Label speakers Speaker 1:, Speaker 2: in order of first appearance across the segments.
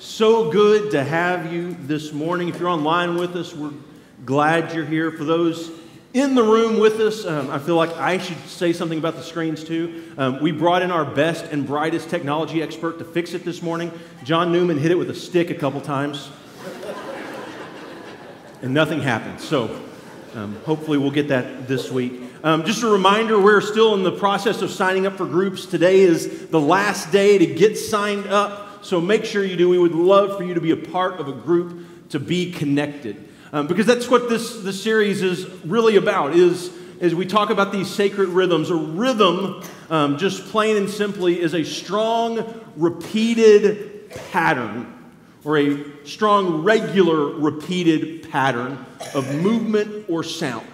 Speaker 1: So good to have you this morning. If you're online with us, we're glad you're here. For those in the room with us, um, I feel like I should say something about the screens too. Um, we brought in our best and brightest technology expert to fix it this morning. John Newman hit it with a stick a couple times, and nothing happened. So um, hopefully, we'll get that this week. Um, just a reminder, we're still in the process of signing up for groups. Today is the last day to get signed up, so make sure you do. We would love for you to be a part of a group to be connected, um, because that's what this, this series is really about. Is as we talk about these sacred rhythms. A rhythm, um, just plain and simply, is a strong, repeated pattern or a strong, regular, repeated pattern of movement or sound.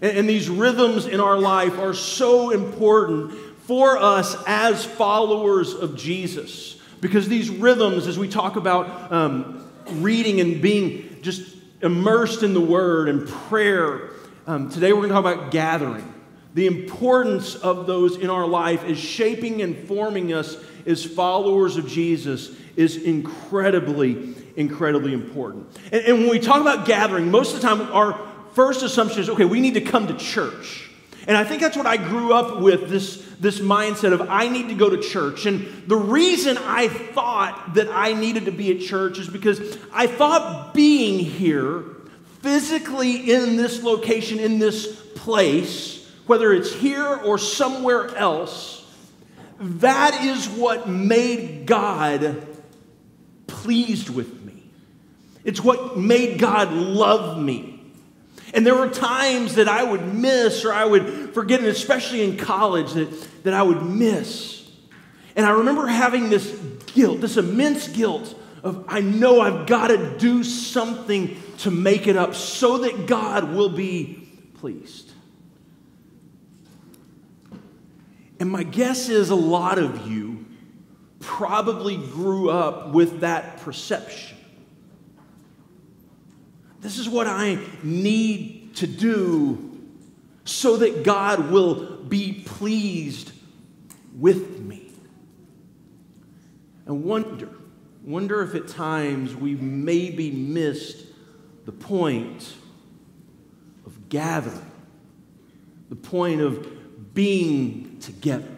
Speaker 1: And, and these rhythms in our life are so important for us as followers of Jesus. Because these rhythms, as we talk about um, reading and being just immersed in the Word and prayer, um, today we're going to talk about gathering. The importance of those in our life is shaping and forming us as followers of Jesus is incredibly, incredibly important. And, and when we talk about gathering, most of the time our first assumption is okay, we need to come to church. And I think that's what I grew up with this, this mindset of I need to go to church. And the reason I thought that I needed to be at church is because I thought being here, physically in this location, in this place, whether it's here or somewhere else, that is what made God pleased with me. It's what made God love me. And there were times that I would miss or I would forget, and especially in college, that, that I would miss. And I remember having this guilt, this immense guilt of I know I've got to do something to make it up so that God will be pleased. And my guess is a lot of you probably grew up with that perception. This is what I need to do so that God will be pleased with me. And wonder, wonder if at times we've maybe missed the point of gathering, the point of being together.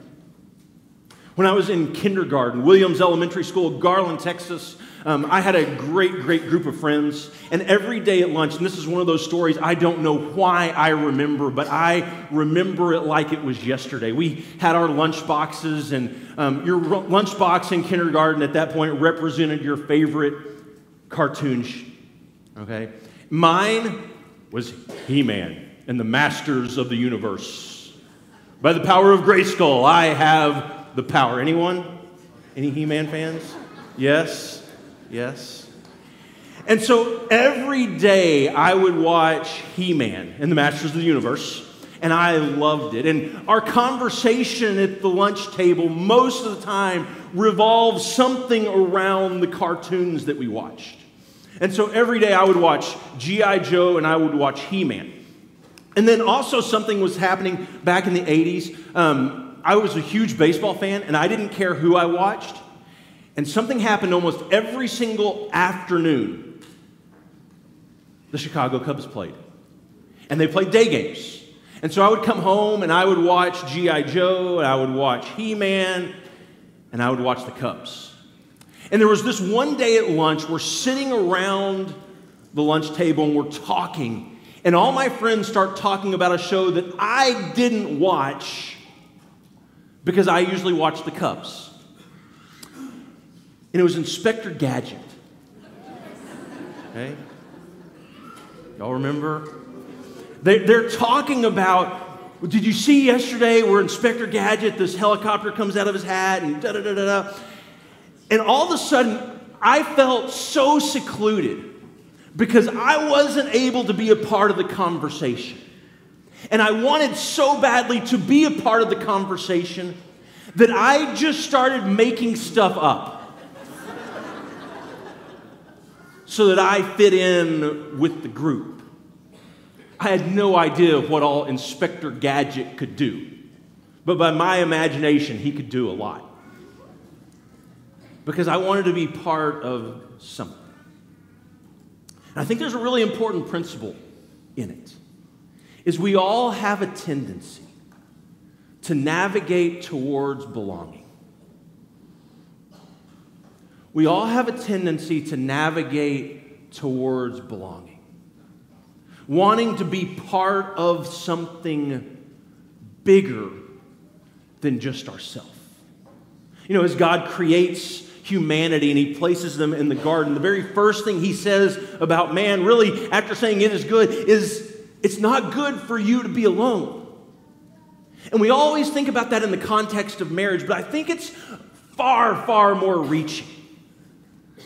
Speaker 1: When I was in kindergarten, Williams Elementary School, Garland, Texas, um, I had a great, great group of friends, and every day at lunch, and this is one of those stories I don't know why I remember, but I remember it like it was yesterday. We had our lunch boxes, and um, your lunch box in kindergarten at that point represented your favorite cartoon. Sh- okay, mine was He-Man and the Masters of the Universe. By the power of Grayskull, I have the power. Anyone? Any He-Man fans? Yes. Yes? And so every day I would watch He Man and the Masters of the Universe, and I loved it. And our conversation at the lunch table most of the time revolved something around the cartoons that we watched. And so every day I would watch G.I. Joe and I would watch He Man. And then also something was happening back in the 80s. Um, I was a huge baseball fan, and I didn't care who I watched. And something happened almost every single afternoon. The Chicago Cubs played. And they played day games. And so I would come home and I would watch G.I. Joe, and I would watch He Man, and I would watch the Cubs. And there was this one day at lunch, we're sitting around the lunch table and we're talking. And all my friends start talking about a show that I didn't watch because I usually watch the Cubs and it was Inspector Gadget. Okay? Y'all remember? They, they're talking about did you see yesterday where Inspector Gadget, this helicopter comes out of his hat and da da da da da? And all of a sudden, I felt so secluded because I wasn't able to be a part of the conversation. And I wanted so badly to be a part of the conversation that I just started making stuff up. so that I fit in with the group. I had no idea what all Inspector Gadget could do, but by my imagination, he could do a lot. because I wanted to be part of something. And I think there's a really important principle in it. Is we all have a tendency to navigate towards belonging. We all have a tendency to navigate towards belonging. Wanting to be part of something bigger than just ourselves. You know, as God creates humanity and he places them in the garden, the very first thing he says about man, really, after saying it is good, is it's not good for you to be alone. And we always think about that in the context of marriage, but I think it's far, far more reaching.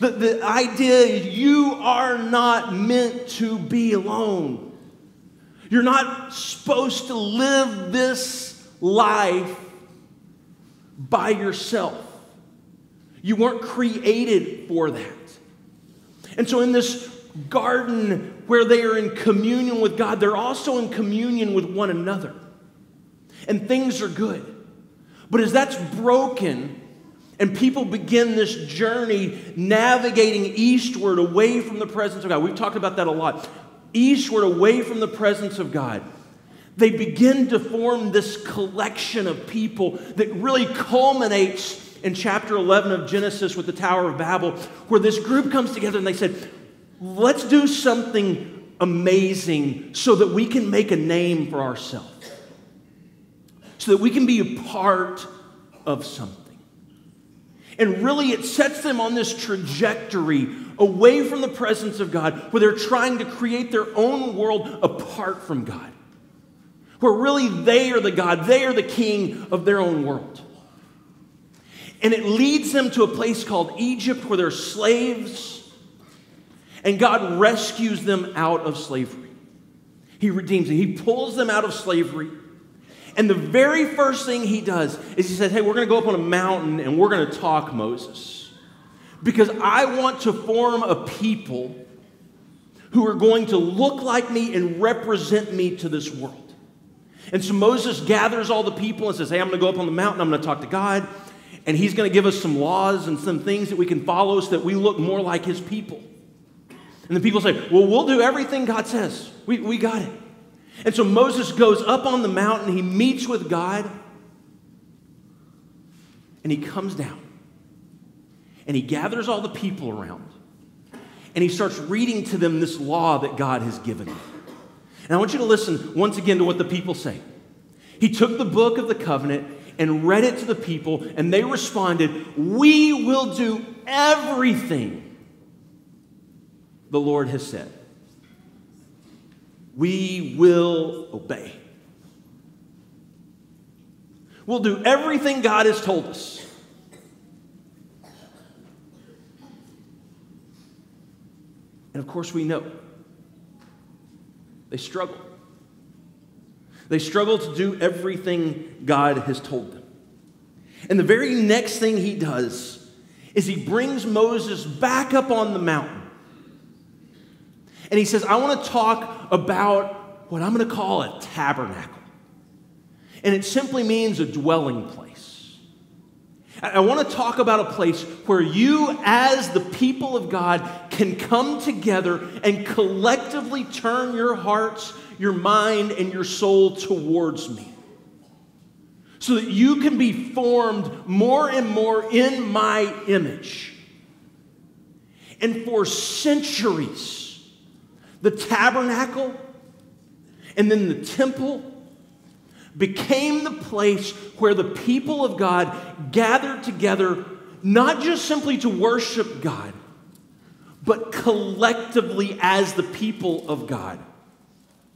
Speaker 1: The, the idea you are not meant to be alone. You're not supposed to live this life by yourself. You weren't created for that. And so, in this garden where they are in communion with God, they're also in communion with one another. And things are good. But as that's broken, and people begin this journey navigating eastward away from the presence of God. We've talked about that a lot. Eastward away from the presence of God. They begin to form this collection of people that really culminates in chapter 11 of Genesis with the Tower of Babel, where this group comes together and they said, Let's do something amazing so that we can make a name for ourselves, so that we can be a part of something. And really, it sets them on this trajectory away from the presence of God where they're trying to create their own world apart from God. Where really they are the God, they are the king of their own world. And it leads them to a place called Egypt where they're slaves. And God rescues them out of slavery. He redeems them, He pulls them out of slavery. And the very first thing he does is he says, Hey, we're going to go up on a mountain and we're going to talk, Moses. Because I want to form a people who are going to look like me and represent me to this world. And so Moses gathers all the people and says, Hey, I'm going to go up on the mountain, I'm going to talk to God, and he's going to give us some laws and some things that we can follow so that we look more like his people. And the people say, Well, we'll do everything God says. We, we got it. And so Moses goes up on the mountain, he meets with God, and he comes down. And he gathers all the people around. And he starts reading to them this law that God has given him. And I want you to listen once again to what the people say. He took the book of the covenant and read it to the people, and they responded, We will do everything the Lord has said we will obey. We'll do everything God has told us. And of course, we know they struggle. They struggle to do everything God has told them. And the very next thing he does is he brings Moses back up on the mountain. And he says, I want to talk about what I'm going to call a tabernacle. And it simply means a dwelling place. I want to talk about a place where you, as the people of God, can come together and collectively turn your hearts, your mind, and your soul towards me. So that you can be formed more and more in my image. And for centuries, the tabernacle and then the temple became the place where the people of God gathered together, not just simply to worship God, but collectively as the people of God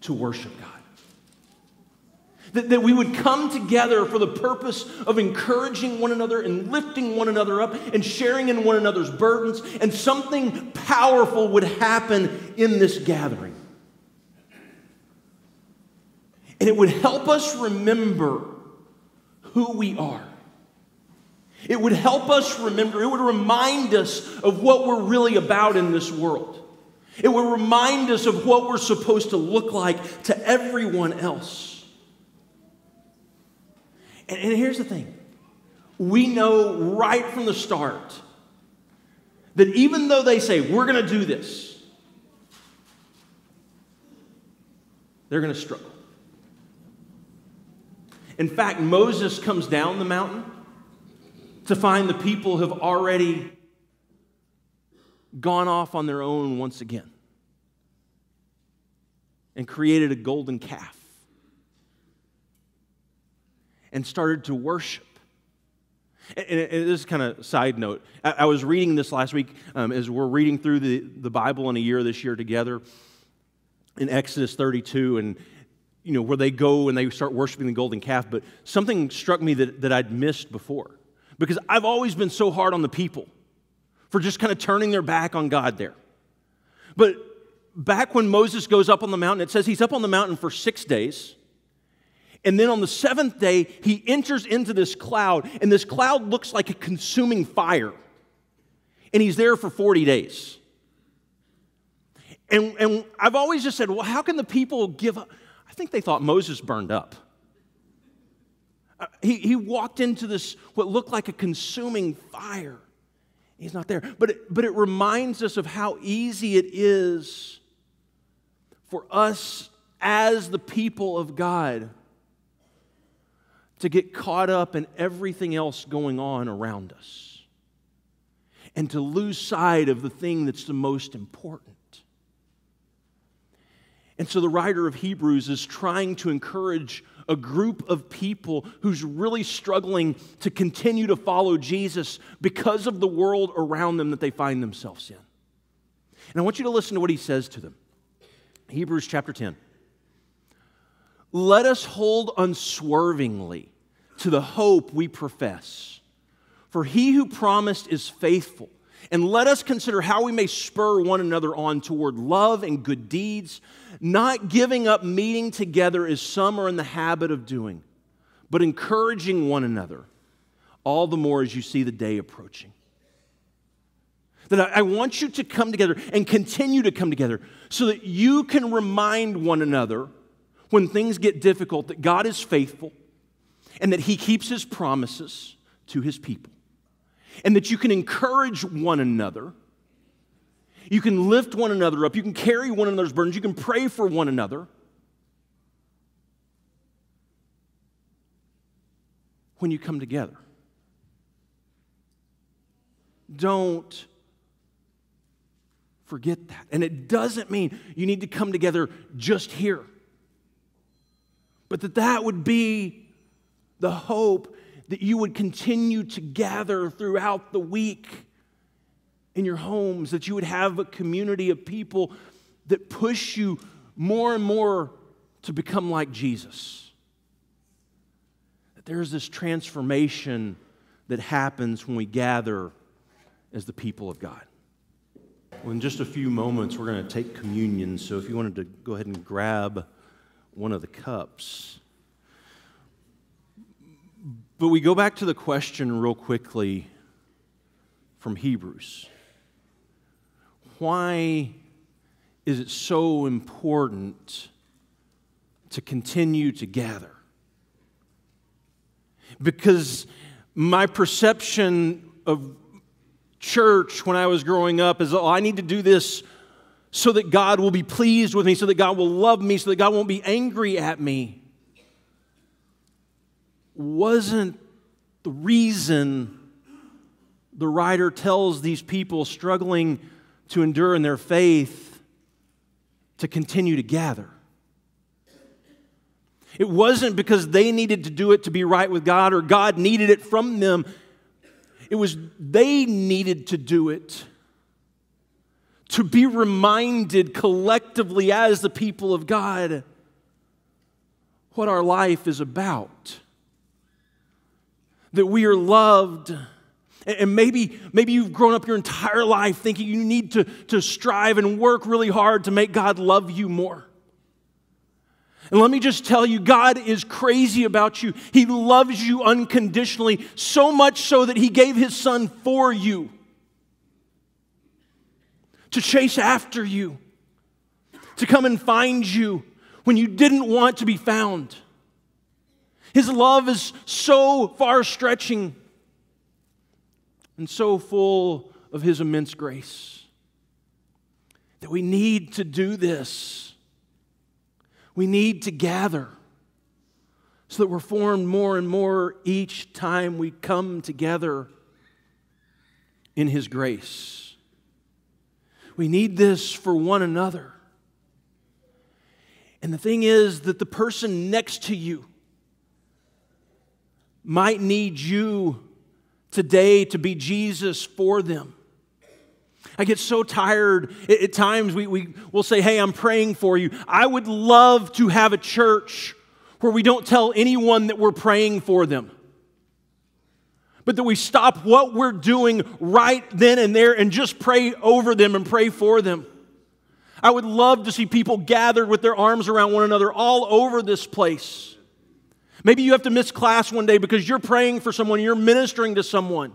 Speaker 1: to worship God. That, that we would come together for the purpose of encouraging one another and lifting one another up and sharing in one another's burdens, and something powerful would happen in this gathering. And it would help us remember who we are. It would help us remember, it would remind us of what we're really about in this world. It would remind us of what we're supposed to look like to everyone else. And, and here's the thing we know right from the start that even though they say, we're going to do this, they're going to struggle. In fact, Moses comes down the mountain to find the people have already gone off on their own once again and created a golden calf and started to worship. And, and this is kind of side note. I, I, was reading this last week um, as we're reading through the, the Bible in a year this year together in Exodus 32 and you know where they go and they start worshiping the golden calf but something struck me that, that i'd missed before because i've always been so hard on the people for just kind of turning their back on god there but back when moses goes up on the mountain it says he's up on the mountain for six days and then on the seventh day, he enters into this cloud, and this cloud looks like a consuming fire. And he's there for 40 days. And, and I've always just said, well, how can the people give up? I think they thought Moses burned up. Uh, he, he walked into this, what looked like a consuming fire. He's not there. But it, but it reminds us of how easy it is for us as the people of God to get caught up in everything else going on around us and to lose sight of the thing that's the most important. And so the writer of Hebrews is trying to encourage a group of people who's really struggling to continue to follow Jesus because of the world around them that they find themselves in. And I want you to listen to what he says to them. Hebrews chapter 10. Let us hold unswervingly to the hope we profess. For he who promised is faithful. And let us consider how we may spur one another on toward love and good deeds, not giving up meeting together as some are in the habit of doing, but encouraging one another, all the more as you see the day approaching. That I want you to come together and continue to come together so that you can remind one another when things get difficult that God is faithful and that He keeps His promises to His people, and that you can encourage one another. You can lift one another up. You can carry one another's burdens. You can pray for one another. When you come together, don't forget that. And it doesn't mean you need to come together just here, but that that would be the hope that you would continue to gather throughout the week in your homes, that you would have a community of people that push you more and more to become like Jesus. That there's this transformation that happens when we gather as the people of God. Well, in just a few moments, we're going to take communion. So if you wanted to go ahead and grab one of the cups. But we go back to the question real quickly from Hebrews. Why is it so important to continue to gather? Because my perception of church when I was growing up is, oh, I need to do this so that God will be pleased with me, so that God will love me, so that God won't be angry at me wasn't the reason the writer tells these people struggling to endure in their faith to continue to gather. It wasn't because they needed to do it to be right with God or God needed it from them. It was they needed to do it to be reminded collectively as the people of God what our life is about that we are loved. And maybe, maybe you've grown up your entire life thinking you need to, to strive and work really hard to make God love you more. And let me just tell you, God is crazy about you. He loves you unconditionally, so much so that He gave His Son for you to chase after you, to come and find you when you didn't want to be found. His love is so far stretching and so full of His immense grace. That we need to do this. We need to gather so that we're formed more and more each time we come together in His grace. We need this for one another. And the thing is that the person next to you might need you today to be Jesus for them. I get so tired. At times we, we will say, Hey, I'm praying for you. I would love to have a church where we don't tell anyone that we're praying for them, but that we stop what we're doing right then and there and just pray over them and pray for them. I would love to see people gathered with their arms around one another all over this place. Maybe you have to miss class one day because you're praying for someone, you're ministering to someone.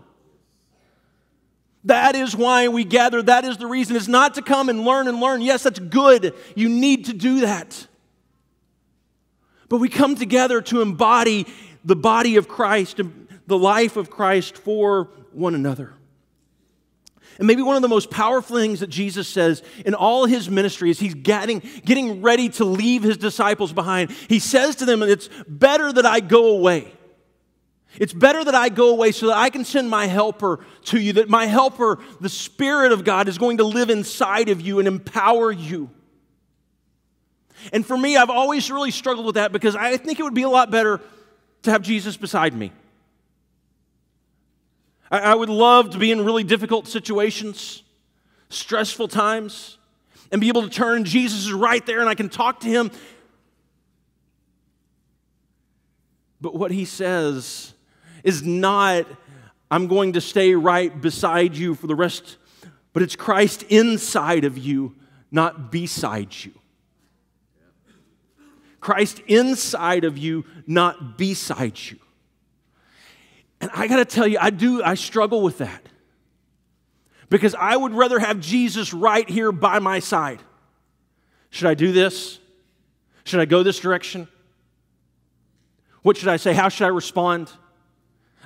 Speaker 1: That is why we gather. That is the reason. It's not to come and learn and learn. Yes, that's good. You need to do that. But we come together to embody the body of Christ the life of Christ for one another. And maybe one of the most powerful things that Jesus says in all his ministry is he's getting, getting ready to leave his disciples behind. He says to them, It's better that I go away. It's better that I go away so that I can send my helper to you, that my helper, the Spirit of God, is going to live inside of you and empower you. And for me, I've always really struggled with that because I think it would be a lot better to have Jesus beside me. I, I would love to be in really difficult situations, stressful times, and be able to turn. Jesus is right there and I can talk to him. But what he says is not, I'm going to stay right beside you for the rest, but it's Christ inside of you, not beside you. Christ inside of you, not beside you. And I got to tell you, I do, I struggle with that. Because I would rather have Jesus right here by my side. Should I do this? Should I go this direction? What should I say? How should I respond?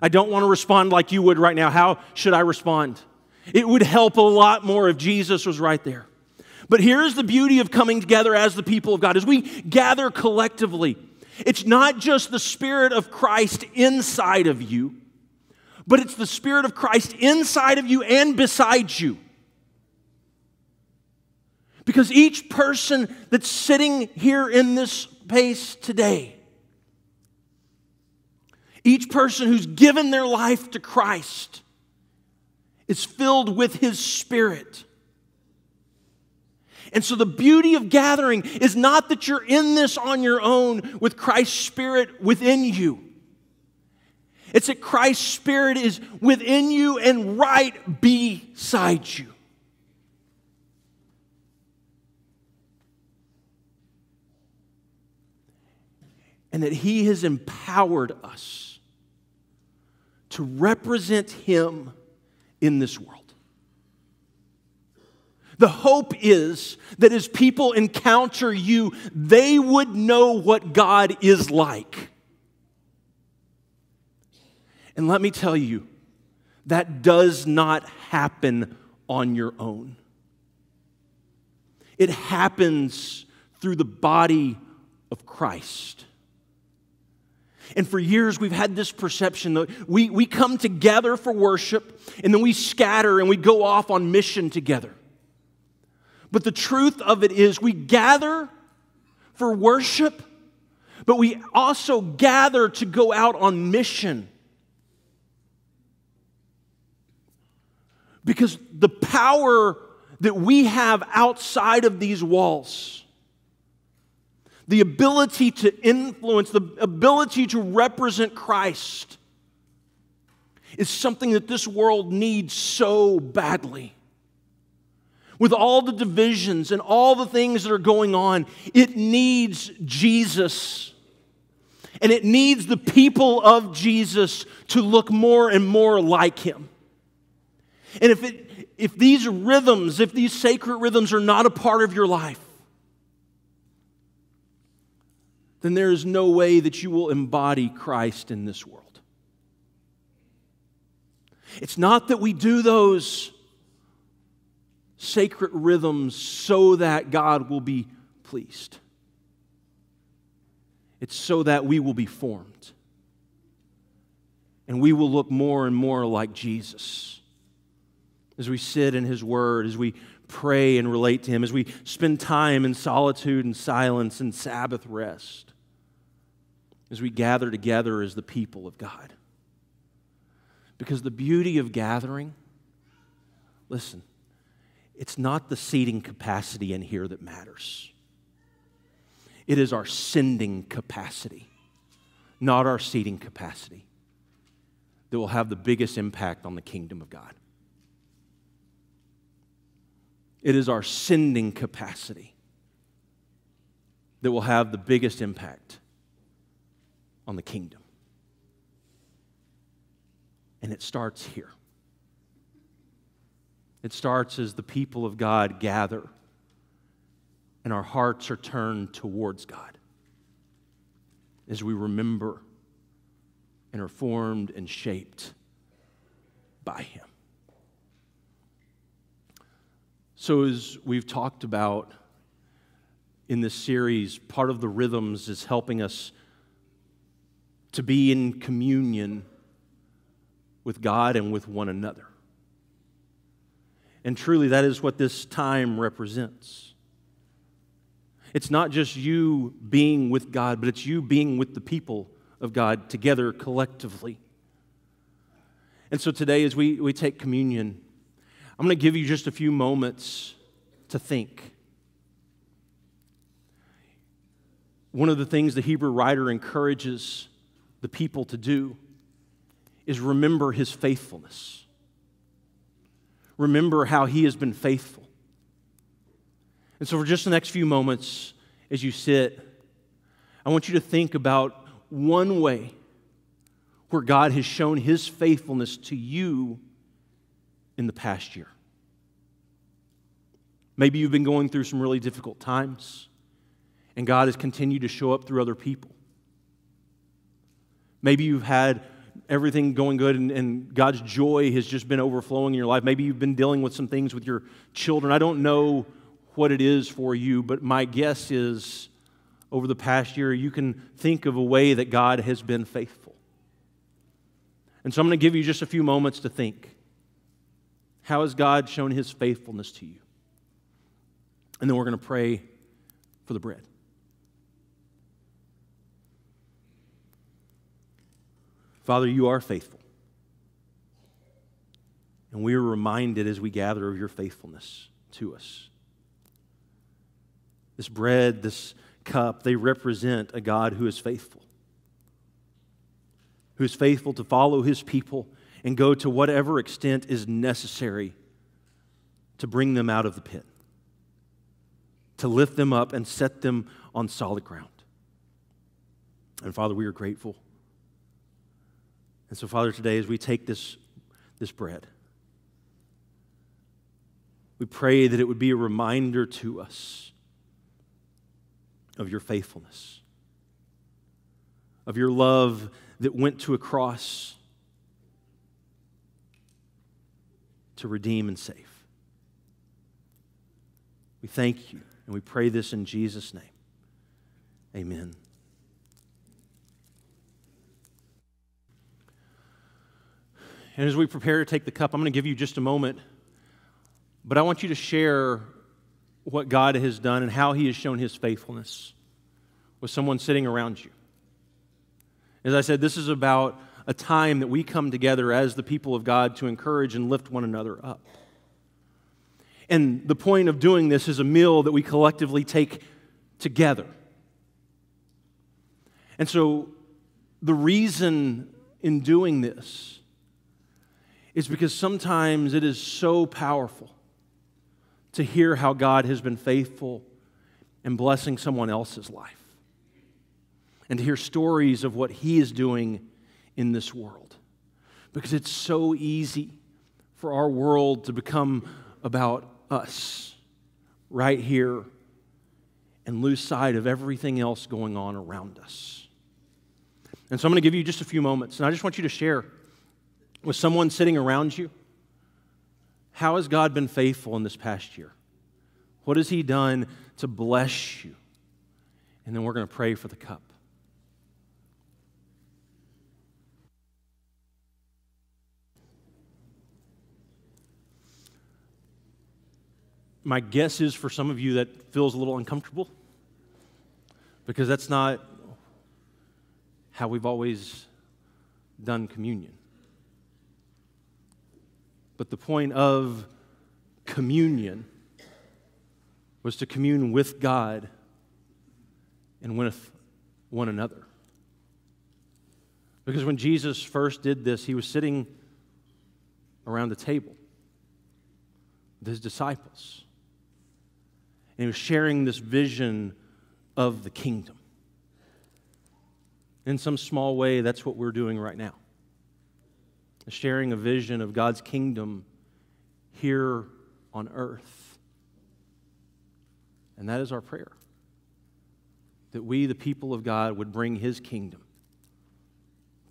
Speaker 1: I don't want to respond like you would right now. How should I respond? It would help a lot more if Jesus was right there. But here's the beauty of coming together as the people of God as we gather collectively. It's not just the Spirit of Christ inside of you, but it's the Spirit of Christ inside of you and beside you. Because each person that's sitting here in this space today, each person who's given their life to Christ, is filled with His Spirit. And so, the beauty of gathering is not that you're in this on your own with Christ's Spirit within you. It's that Christ's Spirit is within you and right beside you. And that He has empowered us to represent Him in this world. The hope is that as people encounter you, they would know what God is like. And let me tell you, that does not happen on your own. It happens through the body of Christ. And for years, we've had this perception that we, we come together for worship and then we scatter and we go off on mission together. But the truth of it is, we gather for worship, but we also gather to go out on mission. Because the power that we have outside of these walls, the ability to influence, the ability to represent Christ, is something that this world needs so badly with all the divisions and all the things that are going on, it needs Jesus. And it needs the people of Jesus to look more and more like him. And if, it, if these rhythms, if these sacred rhythms are not a part of your life, then there is no way that you will embody Christ in this world. It's not that we do those sacred rhythms so that God will be pleased. It's so that we will be formed. And we will look more and more like Jesus as we sit in His Word, as we pray and relate to Him, as we spend time in solitude and silence and Sabbath rest, as we gather together as the people of God. Because the beauty of gathering, listen, it's not the seating capacity in here that matters. It is our sending capacity, not our seating capacity, that will have the biggest impact on the kingdom of God. It is our sending capacity that will have the biggest impact on the kingdom. And it starts here. It starts as the people of God gather and our hearts are turned towards God as we remember and are formed and shaped by Him. So, as we've talked about in this series, part of the rhythms is helping us to be in communion with God and with one another. And truly, that is what this time represents. It's not just you being with God, but it's you being with the people of God together collectively. And so today, as we, we take communion, I'm going to give you just a few moments to think. One of the things the Hebrew writer encourages the people to do is remember his faithfulness. Remember how he has been faithful. And so, for just the next few moments, as you sit, I want you to think about one way where God has shown his faithfulness to you in the past year. Maybe you've been going through some really difficult times, and God has continued to show up through other people. Maybe you've had everything going good and, and, God's joy has just been overflowing in your life. Maybe you've been dealing with some things with your children. I don't know what it is for you, but my guess is over the past year, you can think of a way that God has been faithful. And so I'm going to give you just a few moments to think. How has God shown his faithfulness to you? And then we're going to pray for the bread. Father, you are faithful. And we are reminded as we gather of your faithfulness to us. This bread, this cup, they represent a God who is faithful, who is faithful to follow his people and go to whatever extent is necessary to bring them out of the pit, to lift them up and set them on solid ground. And Father, we are grateful. And so, Father, today as we take this, this bread, we pray that it would be a reminder to us of your faithfulness, of your love that went to a cross to redeem and save. We thank you and we pray this in Jesus' name. Amen. And as we prepare to take the cup, I'm going to give you just a moment, but I want you to share what God has done and how He has shown His faithfulness with someone sitting around you. As I said, this is about a time that we come together as the people of God to encourage and lift one another up. And the point of doing this is a meal that we collectively take together. And so, the reason in doing this is because sometimes it is so powerful to hear how God has been faithful and blessing someone else's life. And to hear stories of what He is doing in this world. Because it's so easy for our world to become about us right here and lose sight of everything else going on around us. And so I'm going to give you just a few moments, and I just want you to share with someone sitting around you How has God been faithful in this past year? What has He done to bless you? And then we're going to pray for the cup. My guess is for some of you that feels a little uncomfortable because that's not how we've always done communion. But the point of communion was to commune with God and with one another. Because when Jesus first did this, he was sitting around the table with his disciples. And he was sharing this vision of the kingdom. In some small way, that's what we're doing right now. Sharing a vision of God's kingdom here on earth. And that is our prayer that we, the people of God, would bring his kingdom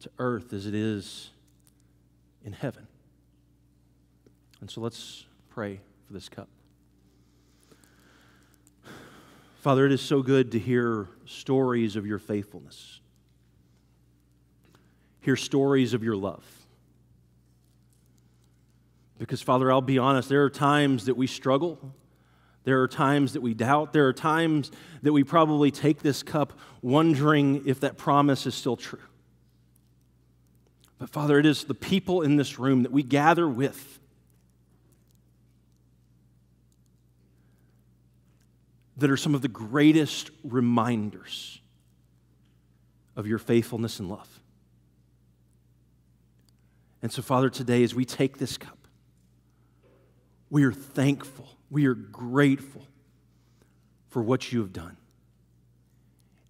Speaker 1: to earth as it is in heaven. And so let's pray for this cup. Father, it is so good to hear stories of your faithfulness, hear stories of your love. Because, Father, I'll be honest, there are times that we struggle. There are times that we doubt. There are times that we probably take this cup wondering if that promise is still true. But, Father, it is the people in this room that we gather with that are some of the greatest reminders of your faithfulness and love. And so, Father, today as we take this cup, we are thankful, we are grateful for what you have done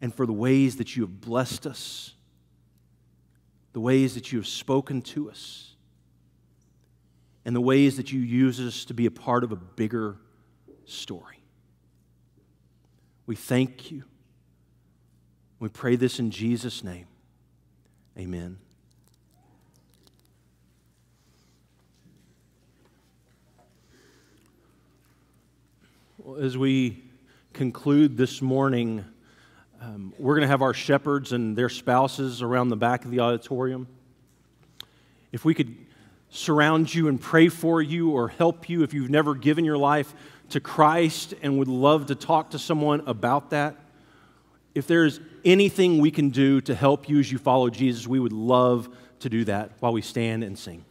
Speaker 1: and for the ways that you have blessed us, the ways that you have spoken to us, and the ways that you use us to be a part of a bigger story. We thank you. We pray this in Jesus' name. Amen. Well, as we conclude this morning, um, we're going to have our shepherds and their spouses around the back of the auditorium. If we could surround you and pray for you or help you if you've never given your life to Christ and would love to talk to someone about that, if there's anything we can do to help you as you follow Jesus, we would love to do that while we stand and sing.